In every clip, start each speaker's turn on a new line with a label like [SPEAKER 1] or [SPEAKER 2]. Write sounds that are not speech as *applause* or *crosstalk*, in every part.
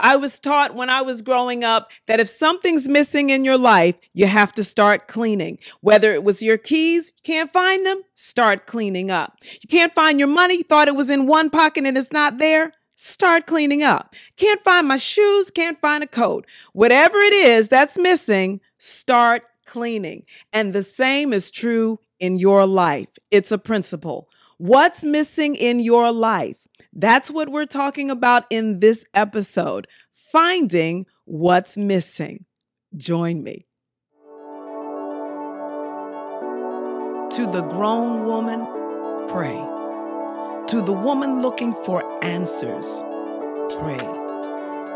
[SPEAKER 1] I was taught when I was growing up that if something's missing in your life, you have to start cleaning. Whether it was your keys, can't find them, start cleaning up. You can't find your money, thought it was in one pocket and it's not there, start cleaning up. Can't find my shoes, can't find a coat. Whatever it is that's missing, start cleaning. And the same is true in your life. It's a principle. What's missing in your life? That's what we're talking about in this episode finding what's missing. Join me. To the grown woman, pray. To the woman looking for answers, pray.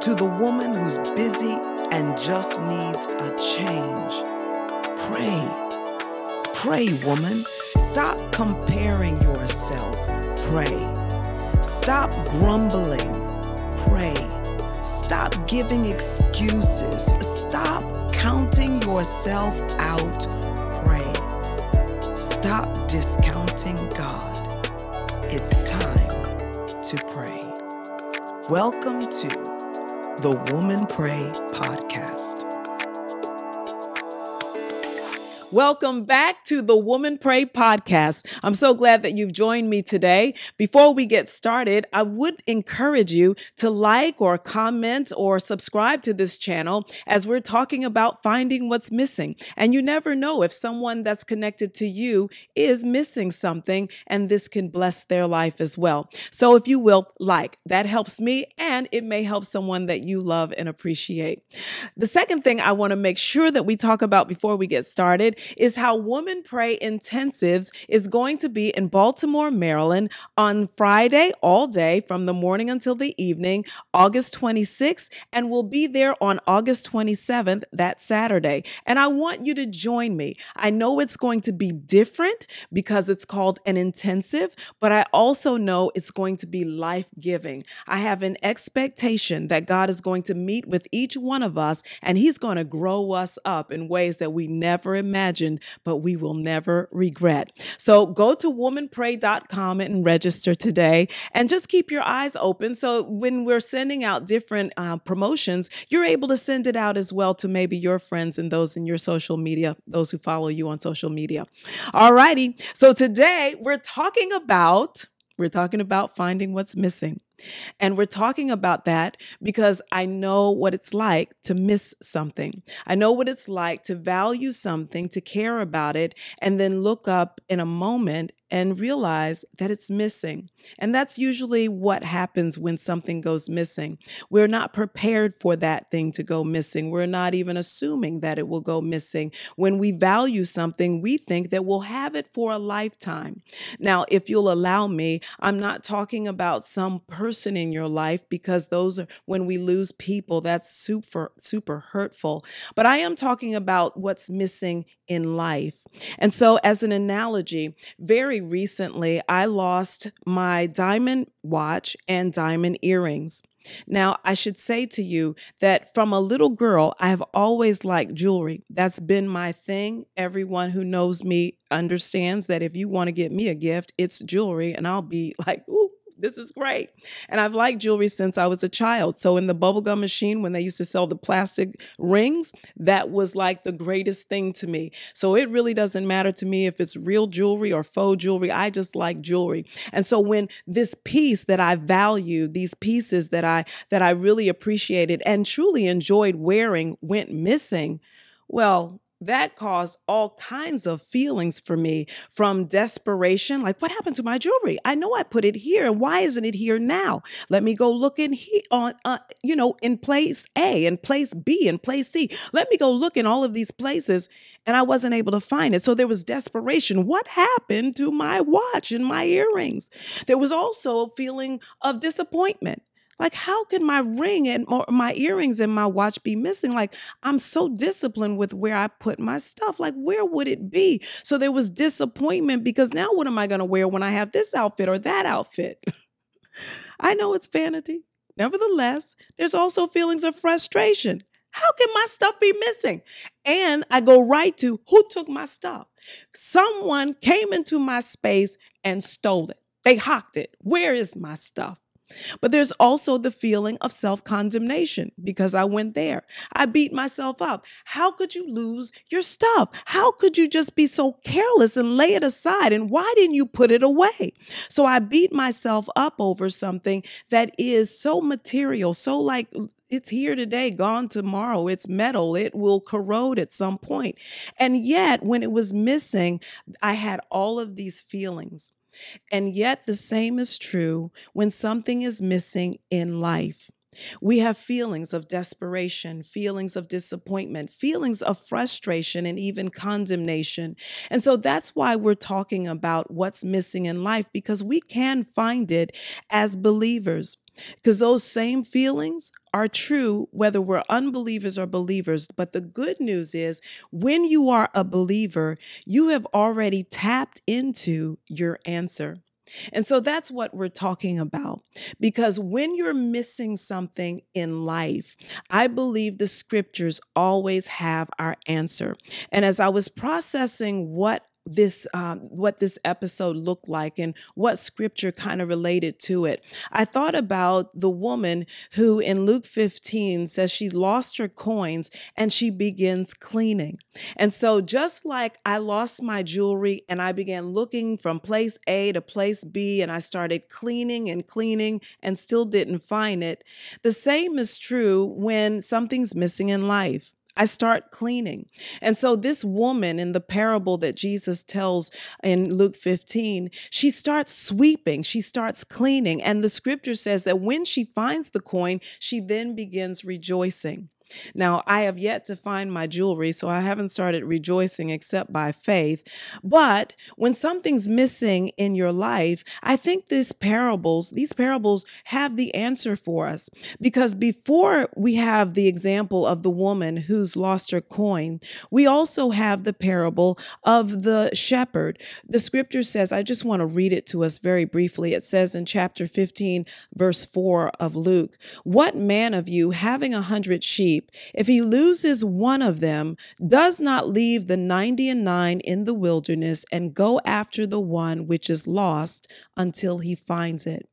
[SPEAKER 1] To the woman who's busy and just needs a change, pray. Pray, woman. Stop comparing yourself. Pray. Stop grumbling. Pray. Stop giving excuses. Stop counting yourself out. Pray. Stop discounting God. It's time to pray. Welcome to the Woman Pray Podcast. Welcome back to the Woman Pray podcast. I'm so glad that you've joined me today. Before we get started, I would encourage you to like or comment or subscribe to this channel as we're talking about finding what's missing. And you never know if someone that's connected to you is missing something, and this can bless their life as well. So if you will, like, that helps me and it may help someone that you love and appreciate. The second thing I want to make sure that we talk about before we get started is how Woman Pray Intensives is going to be in Baltimore, Maryland on Friday all day from the morning until the evening, August 26th, and we'll be there on August 27th, that Saturday. And I want you to join me. I know it's going to be different because it's called an intensive, but I also know it's going to be life giving. I have an expectation that God is going to meet with each one of us and He's going to grow us up in ways that we never imagined imagined, but we will never regret. So go to womanpray.com and register today and just keep your eyes open. So when we're sending out different uh, promotions, you're able to send it out as well to maybe your friends and those in your social media, those who follow you on social media. All righty. So today we're talking about. We're talking about finding what's missing. And we're talking about that because I know what it's like to miss something. I know what it's like to value something, to care about it, and then look up in a moment and realize that it's missing. And that's usually what happens when something goes missing. We're not prepared for that thing to go missing. We're not even assuming that it will go missing. When we value something, we think that we'll have it for a lifetime. Now, if you'll allow me, I'm not talking about some person in your life because those are when we lose people, that's super, super hurtful. But I am talking about what's missing in life. And so, as an analogy, very recently I lost my diamond watch and diamond earrings. Now, I should say to you that from a little girl, I have always liked jewelry. That's been my thing. Everyone who knows me understands that if you want to get me a gift, it's jewelry, and I'll be *laughs* like, ooh, this is great. And I've liked jewelry since I was a child. So in the bubblegum machine, when they used to sell the plastic rings, that was like the greatest thing to me. So it really doesn't matter to me if it's real jewelry or faux jewelry. I just like jewelry. And so when this piece that I value, these pieces that I that I really appreciated and truly enjoyed wearing went missing, well, that caused all kinds of feelings for me from desperation like what happened to my jewelry? I know i put it here and why isn't it here now? Let me go look in here on uh, you know in place a and place b and place c. Let me go look in all of these places and i wasn't able to find it. So there was desperation. What happened to my watch and my earrings? There was also a feeling of disappointment like, how could my ring and my earrings and my watch be missing? Like, I'm so disciplined with where I put my stuff. Like, where would it be? So there was disappointment because now what am I going to wear when I have this outfit or that outfit? *laughs* I know it's vanity. Nevertheless, there's also feelings of frustration. How can my stuff be missing? And I go right to who took my stuff? Someone came into my space and stole it. They hocked it. Where is my stuff? But there's also the feeling of self condemnation because I went there. I beat myself up. How could you lose your stuff? How could you just be so careless and lay it aside? And why didn't you put it away? So I beat myself up over something that is so material, so like it's here today, gone tomorrow. It's metal. It will corrode at some point. And yet, when it was missing, I had all of these feelings. And yet, the same is true when something is missing in life. We have feelings of desperation, feelings of disappointment, feelings of frustration, and even condemnation. And so that's why we're talking about what's missing in life because we can find it as believers. Because those same feelings are true whether we're unbelievers or believers. But the good news is when you are a believer, you have already tapped into your answer. And so that's what we're talking about. Because when you're missing something in life, I believe the scriptures always have our answer. And as I was processing what this um, what this episode looked like and what scripture kind of related to it. I thought about the woman who in luke 15 says she lost her coins and she begins cleaning. And so just like i lost my jewelry and i began looking from place a to place b and i started cleaning and cleaning and still didn't find it the same is true when something's missing in life I start cleaning. And so, this woman in the parable that Jesus tells in Luke 15, she starts sweeping, she starts cleaning. And the scripture says that when she finds the coin, she then begins rejoicing. Now, I have yet to find my jewelry, so I haven't started rejoicing except by faith. But when something's missing in your life, I think these parables, these parables have the answer for us. Because before we have the example of the woman who's lost her coin, we also have the parable of the shepherd. The scripture says, I just want to read it to us very briefly. It says in chapter 15, verse 4 of Luke, What man of you having a hundred sheep sheep, if he loses one of them, does not leave the ninety and nine in the wilderness and go after the one which is lost until he finds it.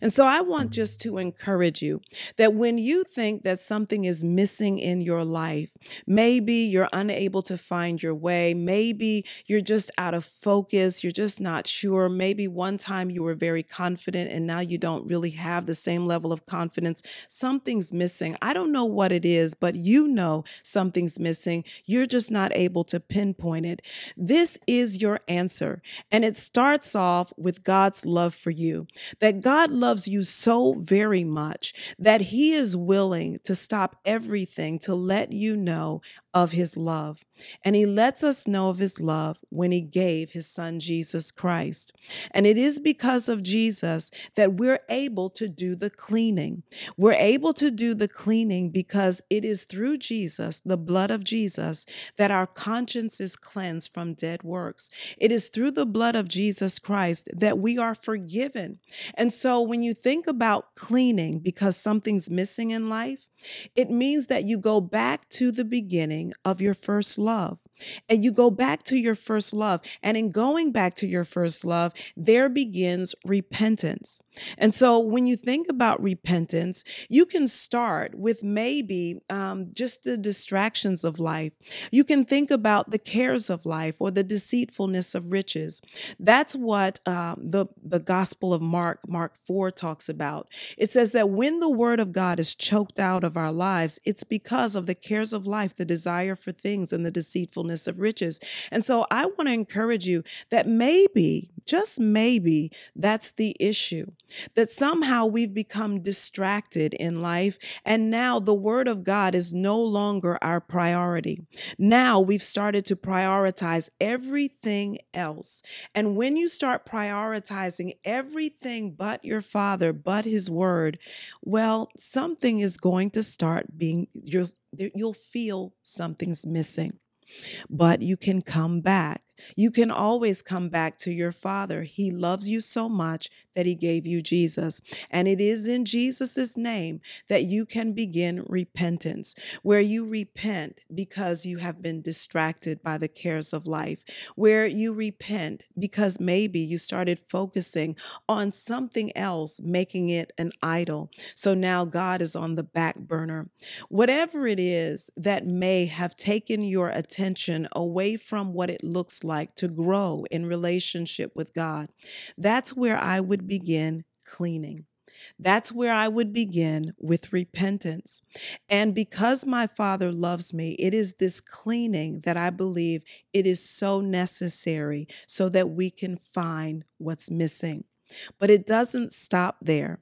[SPEAKER 1] And so I want mm-hmm. just to encourage you that when you think that something is missing in your life, maybe you're unable to find your way, maybe you're just out of focus, you're just not sure, maybe one time you were very confident and now you don't really have the same level of confidence, something's missing. I don't know what it is, but you know something's missing. You're just not able to pinpoint it. This is your answer. And it starts off with God's love for you. That God God loves you so very much that He is willing to stop everything to let you know of his love. And he lets us know of his love when he gave his son Jesus Christ. And it is because of Jesus that we're able to do the cleaning. We're able to do the cleaning because it is through Jesus, the blood of Jesus, that our conscience is cleansed from dead works. It is through the blood of Jesus Christ that we are forgiven. And so when you think about cleaning because something's missing in life, it means that you go back to the beginning of your first love. And you go back to your first love. And in going back to your first love, there begins repentance. And so when you think about repentance, you can start with maybe um, just the distractions of life. You can think about the cares of life or the deceitfulness of riches. That's what um, the, the Gospel of Mark, Mark 4, talks about. It says that when the word of God is choked out of our lives, it's because of the cares of life, the desire for things, and the deceitfulness of riches. And so I want to encourage you that maybe, just maybe, that's the issue that somehow we've become distracted in life. And now the word of God is no longer our priority. Now we've started to prioritize everything else. And when you start prioritizing everything but your father, but his word, well, something is going to start being, you'll, you'll feel something's missing but you can come back You can always come back to your Father. He loves you so much that He gave you Jesus. And it is in Jesus' name that you can begin repentance, where you repent because you have been distracted by the cares of life, where you repent because maybe you started focusing on something else, making it an idol. So now God is on the back burner. Whatever it is that may have taken your attention away from what it looks like to grow in relationship with God, that's where I would begin cleaning. That's where I would begin with repentance. And because my Father loves me, it is this cleaning that I believe it is so necessary so that we can find what's missing. But it doesn't stop there.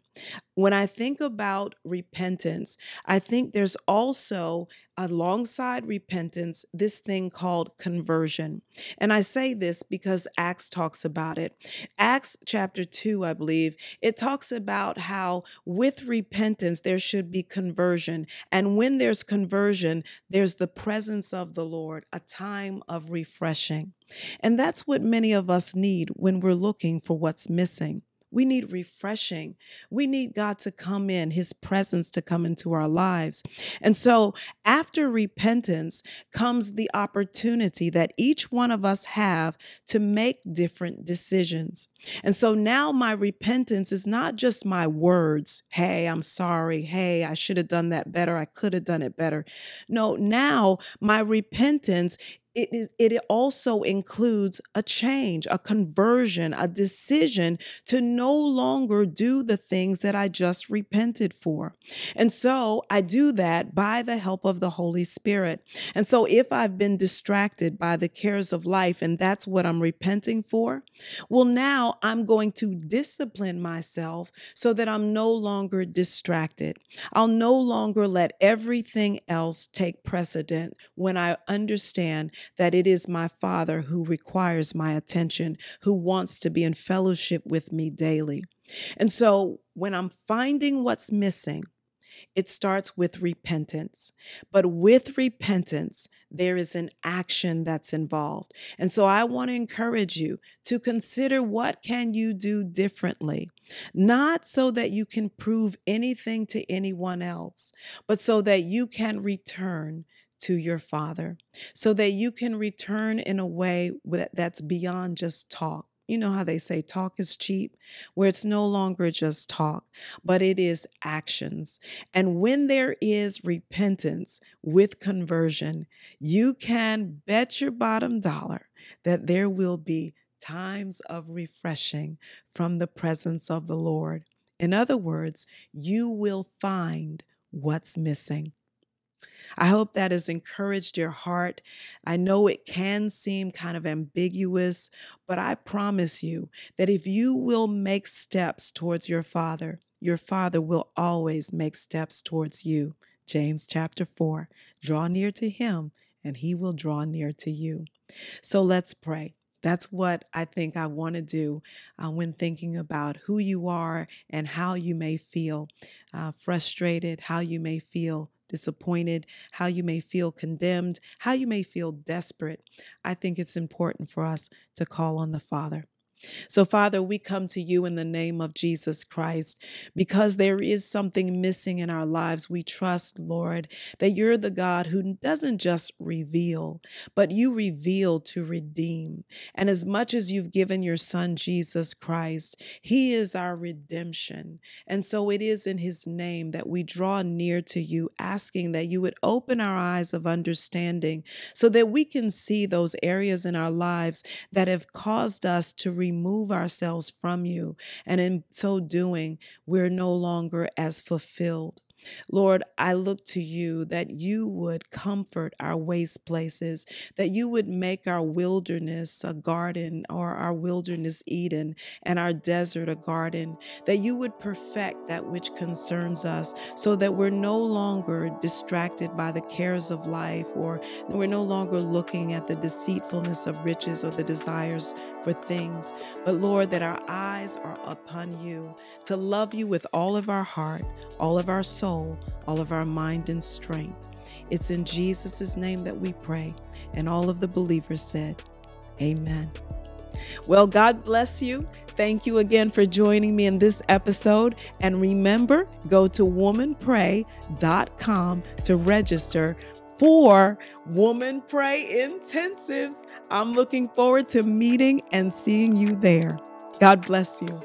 [SPEAKER 1] When I think about repentance, I think there's also alongside repentance this thing called conversion. And I say this because Acts talks about it. Acts chapter 2, I believe, it talks about how with repentance there should be conversion. And when there's conversion, there's the presence of the Lord, a time of refreshing. And that's what many of us need when we're looking for what's missing. We need refreshing. We need God to come in, His presence to come into our lives. And so, after repentance comes the opportunity that each one of us have to make different decisions. And so now my repentance is not just my words, hey, I'm sorry, hey, I should have done that better, I could have done it better. No, now my repentance it is it also includes a change a conversion a decision to no longer do the things that i just repented for. And so i do that by the help of the holy spirit. And so if i've been distracted by the cares of life and that's what i'm repenting for well now i'm going to discipline myself so that i'm no longer distracted. I'll no longer let everything else take precedent when i understand that it is my Father who requires my attention, who wants to be in fellowship with me daily. And so when I'm finding what's missing, it starts with repentance. But with repentance, there is an action that's involved. And so I want to encourage you to consider what can you do differently? Not so that you can prove anything to anyone else, but so that you can return to your Father so that you can return in a way that's beyond just talk. You know how they say talk is cheap, where it's no longer just talk, but it is actions. And when there is repentance with conversion, you can bet your bottom dollar that there will be times of refreshing from the presence of the Lord. In other words, you will find what's missing. I hope that has encouraged your heart. I know it can seem kind of ambiguous, but I promise you that if you will make steps towards your Father, your Father will always make steps towards you. James chapter 4 Draw near to Him, and He will draw near to you. So let's pray. That's what I think I want to do uh, when thinking about who you are and how you may feel uh, frustrated, how you may feel disappointed, how you may feel condemned, how you may feel desperate, I think it's important for us to call on the Father. So, Father, we come to you in the name of Jesus Christ because there is something missing in our lives. We trust, Lord, that you're the God who doesn't just reveal, but you reveal to redeem. And as much as you've given your Son, Jesus Christ, He is our redemption. And so it is in His name that we draw near to you, asking that you would open our eyes of understanding so that we can see those areas in our lives that have caused us to remove ourselves from you. And in so doing, we're no longer as fulfilled. Lord, I look to you that you would comfort our waste places, that you would make our wilderness a garden or our wilderness Eden and our desert a garden, that you would perfect that which concerns us so that we're no longer distracted by the cares of life or we're no longer looking at the deceitfulness of riches or the desires for things, but Lord, that our eyes are upon you to love you with all of our heart, all of our soul soul, all of our mind and strength. It's in Jesus' name that we pray. And all of the believers said, Amen. Well, God bless you. Thank you again for joining me in this episode. And remember, go to womanpray.com to register for Woman Pray Intensives. I'm looking forward to meeting and seeing you there. God bless you.